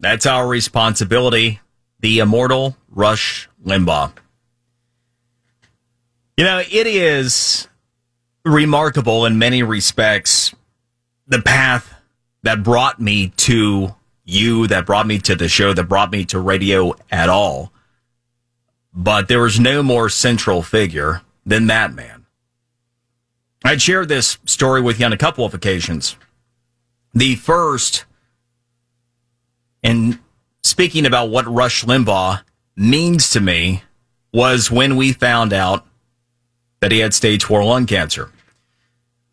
That's our responsibility. The immortal Rush Limbaugh. You know, it is remarkable in many respects the path that brought me to you, that brought me to the show, that brought me to radio at all. But there was no more central figure than that man. I'd shared this story with you on a couple of occasions. The first, and speaking about what Rush Limbaugh means to me, was when we found out that he had stage four lung cancer.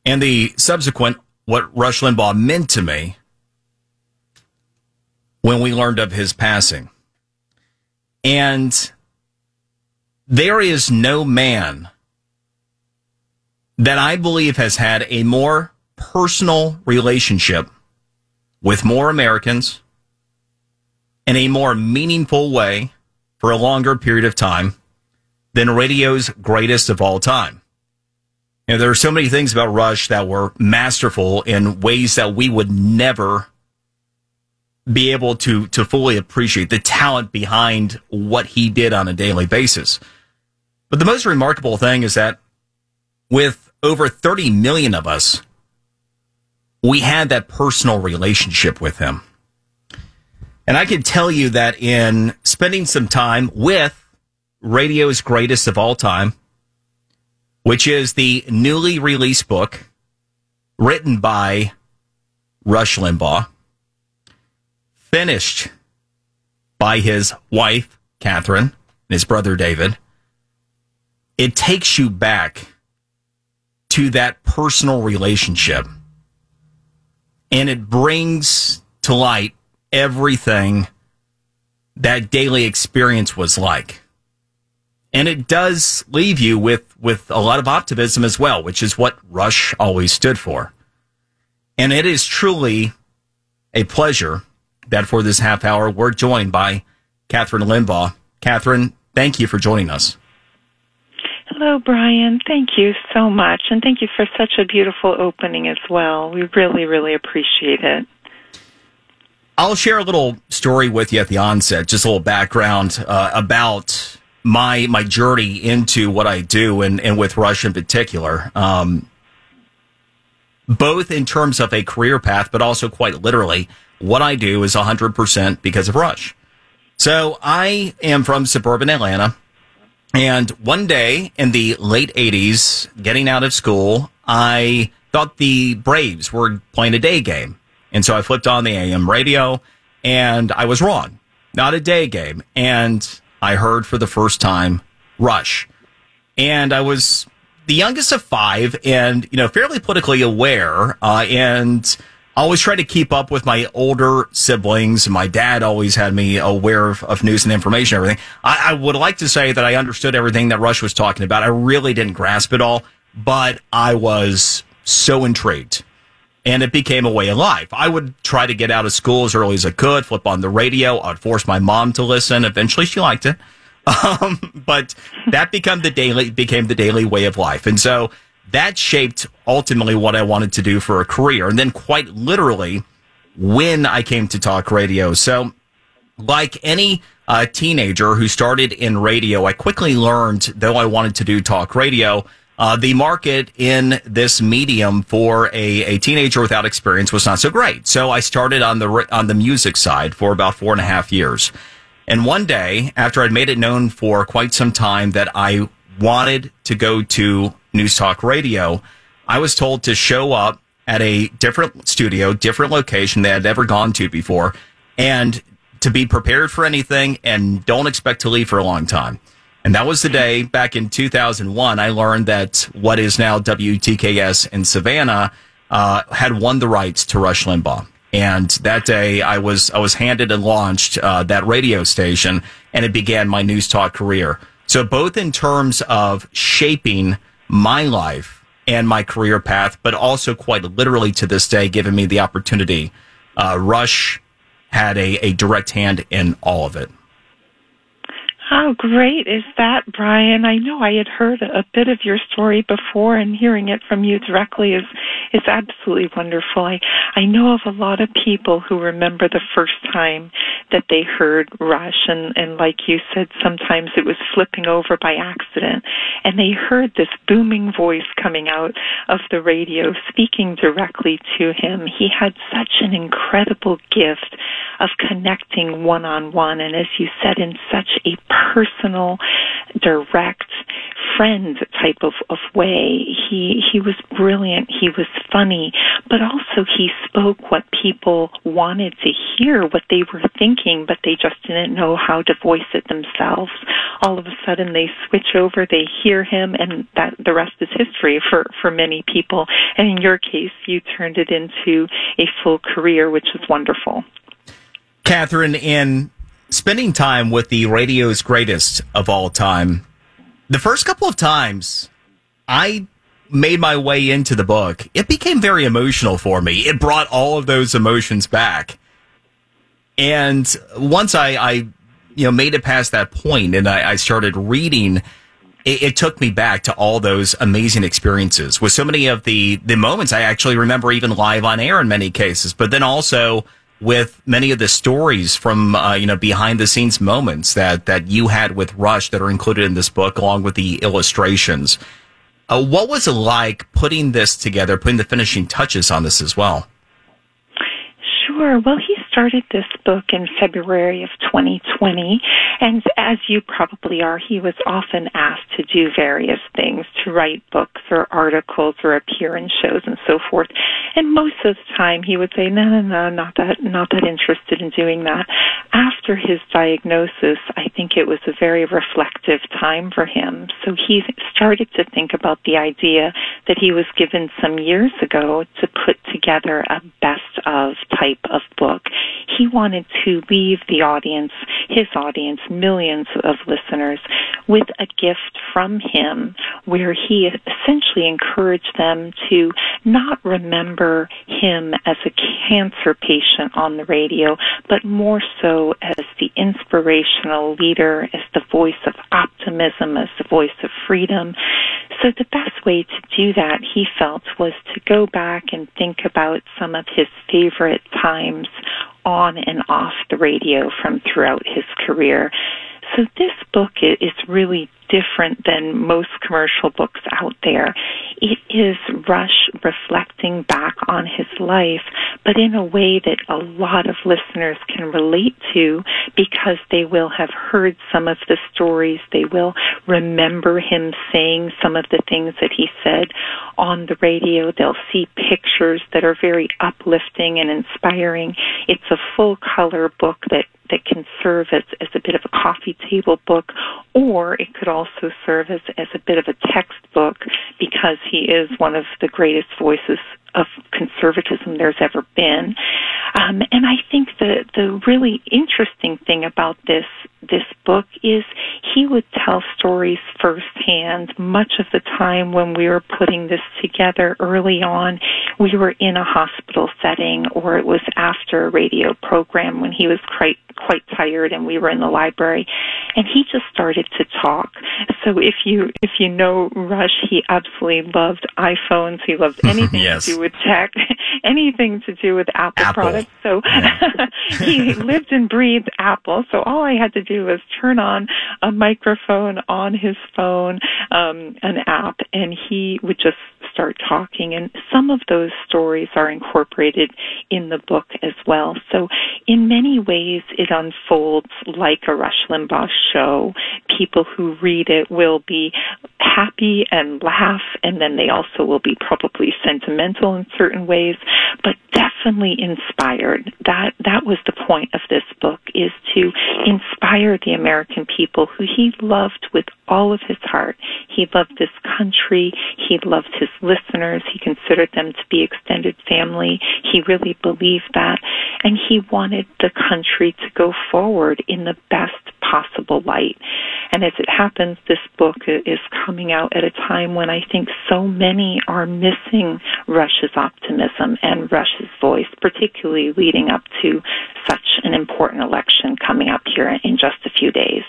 And the subsequent, what Rush Limbaugh meant to me when we learned of his passing. And there is no man that I believe has had a more personal relationship with more Americans in a more meaningful way for a longer period of time than radio's greatest of all time. You know, there are so many things about Rush that were masterful in ways that we would never be able to to fully appreciate the talent behind what he did on a daily basis. But the most remarkable thing is that with over 30 million of us, we had that personal relationship with him. And I can tell you that in spending some time with radio's greatest of all time, which is the newly released book written by Rush Limbaugh, finished by his wife, Kathryn, and his brother, David. It takes you back to that personal relationship and it brings to light everything that daily experience was like. And it does leave you with, with a lot of optimism as well, which is what Rush always stood for. And it is truly a pleasure that for this half hour, we're joined by Kathryn Limbaugh. Kathryn, thank you for joining us. Hello, Brian. Thank you so much. And thank you for such a beautiful opening as well. We really, really appreciate it. I'll share a little story with you at the onset, just a little background uh, about my my journey into what I do and, and with Rush in particular. Um, both in terms of a career path, but also quite literally, what I do is 100% because of Rush. So I am from suburban Atlanta. And one day in the late 80s, getting out of school, I thought the Braves were playing a day game. And so I flipped on the AM radio and I was wrong. Not a day game. And I heard for the first time Rush. And I was the youngest of five and, you know, fairly politically aware. Uh, and always try to keep up with my older siblings. My dad always had me aware of, of news and information, everything. I, I, would like to say that I understood everything that Rush was talking about. I really didn't grasp it all, but I was so intrigued. And it became a way of life. I would try to get out of school as early as I could, flip on the radio. I'd force my mom to listen. Eventually, she liked it. Um, but that became the daily became the daily way of life. And so that shaped ultimately what I wanted to do for a career. And then quite literally when I came to talk radio. So like any uh, teenager who started in radio, I quickly learned, though I wanted to do talk radio, uh, the market in this medium for a, a teenager without experience was not so great. So I started on the on the music side for about four and a half years. And one day, after I'd made it known for quite some time that I wanted to go to News Talk Radio, I was told to show up at a different studio, different location they had never gone to before, and to be prepared for anything and don't expect to leave for a long time. And that was the day back in 2001 I learned that what is now WTKS in Savannah uh, had won the rights to Rush Limbaugh. And that day I was I was handed and launched uh, that radio station, and it began my news talk career. So both in terms of shaping my life and my career path, but also quite literally to this day, giving me the opportunity. Uh, Rush had a, a direct hand in all of it. How great is that, Brian? I know I had heard a bit of your story before, and hearing it from you directly is is absolutely wonderful. I I know of a lot of people who remember the first time that they heard Rush, and, and like you said, sometimes it was flipping over by accident, and they heard this booming voice coming out of the radio speaking directly to him. He had such an incredible gift of connecting one on one, and as you said, in such a personal, direct, friend type of, of way. He he was brilliant, he was funny, but also he spoke what people wanted to hear, what they were thinking, but they just didn't know how to voice it themselves. All of a sudden they switch over, they hear him and that the rest is history for, for many people. And in your case you turned it into a full career, which is wonderful. Kathryn, in spending time with the radio's greatest of all time, the first couple of times I made my way into the book, it became very emotional for me. It brought all of those emotions back. And once I, I you know, made it past that point and I, I started reading, it, it, took me back to all those amazing experiences with so many of the, the moments I actually remember even live on air in many cases, but then also with many of the stories from uh, you know behind the scenes moments that that you had with Rush that are included in this book, along with the illustrations. Uh, what was it like putting this together, putting the finishing touches on this as well? Sure. Well, he started this book in February of 2020, and as you probably are, he was often asked to do various things, to write books or articles or appear in shows and so forth. And most of the time, he would say, "No, no, no, not that, not that interested in doing that." After his diagnosis, I think it was a very reflective time for him. So he started to think about the idea that he was given some years ago to put together a best of type of book he wanted to leave the audience, his audience, millions of listeners, with a gift from him where he essentially encouraged them to not remember him as a cancer patient on the radio, but more so as the inspirational leader, as the voice of optimism, as the voice of freedom. So the best way to do that, he felt, was to go back and think about some of his favorite times on and off the radio from throughout his career. So this book is really different than most commercial books out there. It is Rush reflecting back on his life, but in a way that a lot of listeners can relate to because they will have heard some of the stories. They will remember him saying some of the things that he said on the radio. They'll see pictures that are very uplifting and inspiring. It's a full color book that that can serve as, as a bit of a coffee table book, or it could also serve as, as a bit of a textbook because he is one of the greatest voices of conservatism there's ever been. Um, and I think the the really interesting thing about this this book is he would tell stories firsthand. Much of the time when we were putting this together early on, we were in a hospital setting or it was after a radio program when he was quite quite tired and we were in the library and he just started to talk. So if you if you know Rush, he absolutely loved iPhones. He loved anything yes. to do with tech, anything to do with Apple, Apple. products. So yeah. he lived and breathed Apple. So all I had to do was turn on a microphone on his phone, um, an app, and he would just start talking. And some of those stories are incorporated in the book as well. So in many ways, it unfolds like a Rush Limbaugh show. People who read it will be happy and laugh, and then they also will be probably sentimental in certain ways, but definitely inspired. That that was the point of this book is to inspire the American people who he loved with all of his heart. He loved this country. He loved his listeners. He considered them to be extended family. He really believed that. And he wanted the country to go forward in the best possible light. And as it happens, this book is coming out at a time when I think so many are missing Rush's optimism and Rush's voice, particularly leading up to such an important election coming up here in just a few days.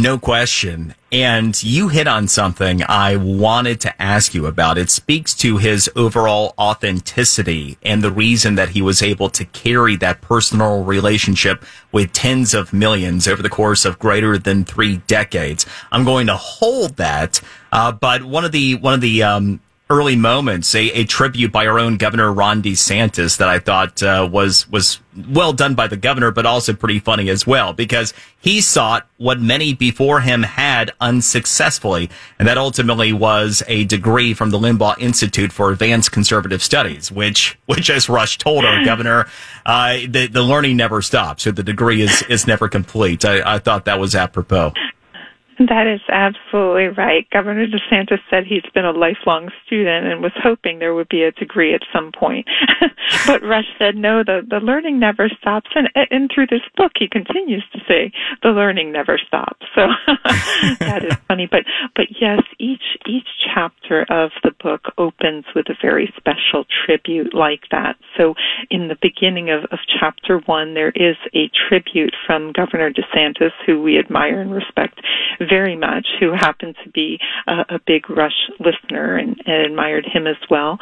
No question. And you hit on something I wanted to ask you about. It speaks to his overall authenticity and the reason that he was able to carry that personal relationship with tens of millions over the course of greater than three decades. I'm going to hold that. Uh, but one of the, one of the, um, early moments, a, a tribute by our own Governor Ron DeSantis that I thought uh, was was well done by the governor, but also pretty funny as well because he sought what many before him had unsuccessfully, and that ultimately was a degree from the Limbaugh Institute for Advanced Conservative Studies, which which as Rush told our governor, uh, the the learning never stops, so the degree is is never complete. I, I thought that was apropos. That is absolutely right. Governor DeSantis said he's been a lifelong student and was hoping there would be a degree at some point. but Rush said, no, the, the learning never stops. And, and through this book, he continues to say, the learning never stops. So that is funny. But, but yes, each, each chapter of the book opens with a very special tribute like that. So in the beginning of, of chapter one, there is a tribute from Governor DeSantis, who we admire and respect very much, who happened to be a, a big Rush listener and, and admired him as well.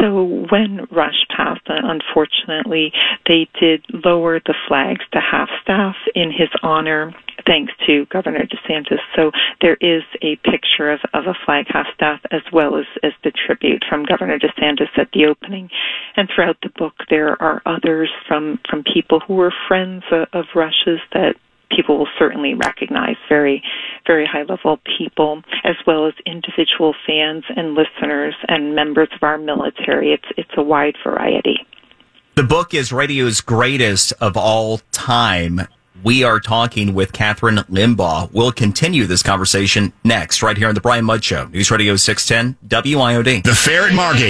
So when Rush passed, uh, unfortunately, they did lower the flags to half staff in his honor thanks to Governor DeSantis. So there is a picture of, of a flag half staff as well as, as the tribute from Governor DeSantis at the opening. And throughout the book, there are others from, from people who were friends of, of Rush's that people will certainly recognize very, very high level people, as well as individual fans and listeners and members of our military. It's, it's a wide variety. The book is radio's greatest of all time. We are talking with Kathryn Limbaugh. We'll continue this conversation next, right here on the Brian Mudd Show, News Radio 610, WIOD. The Fair at Margate.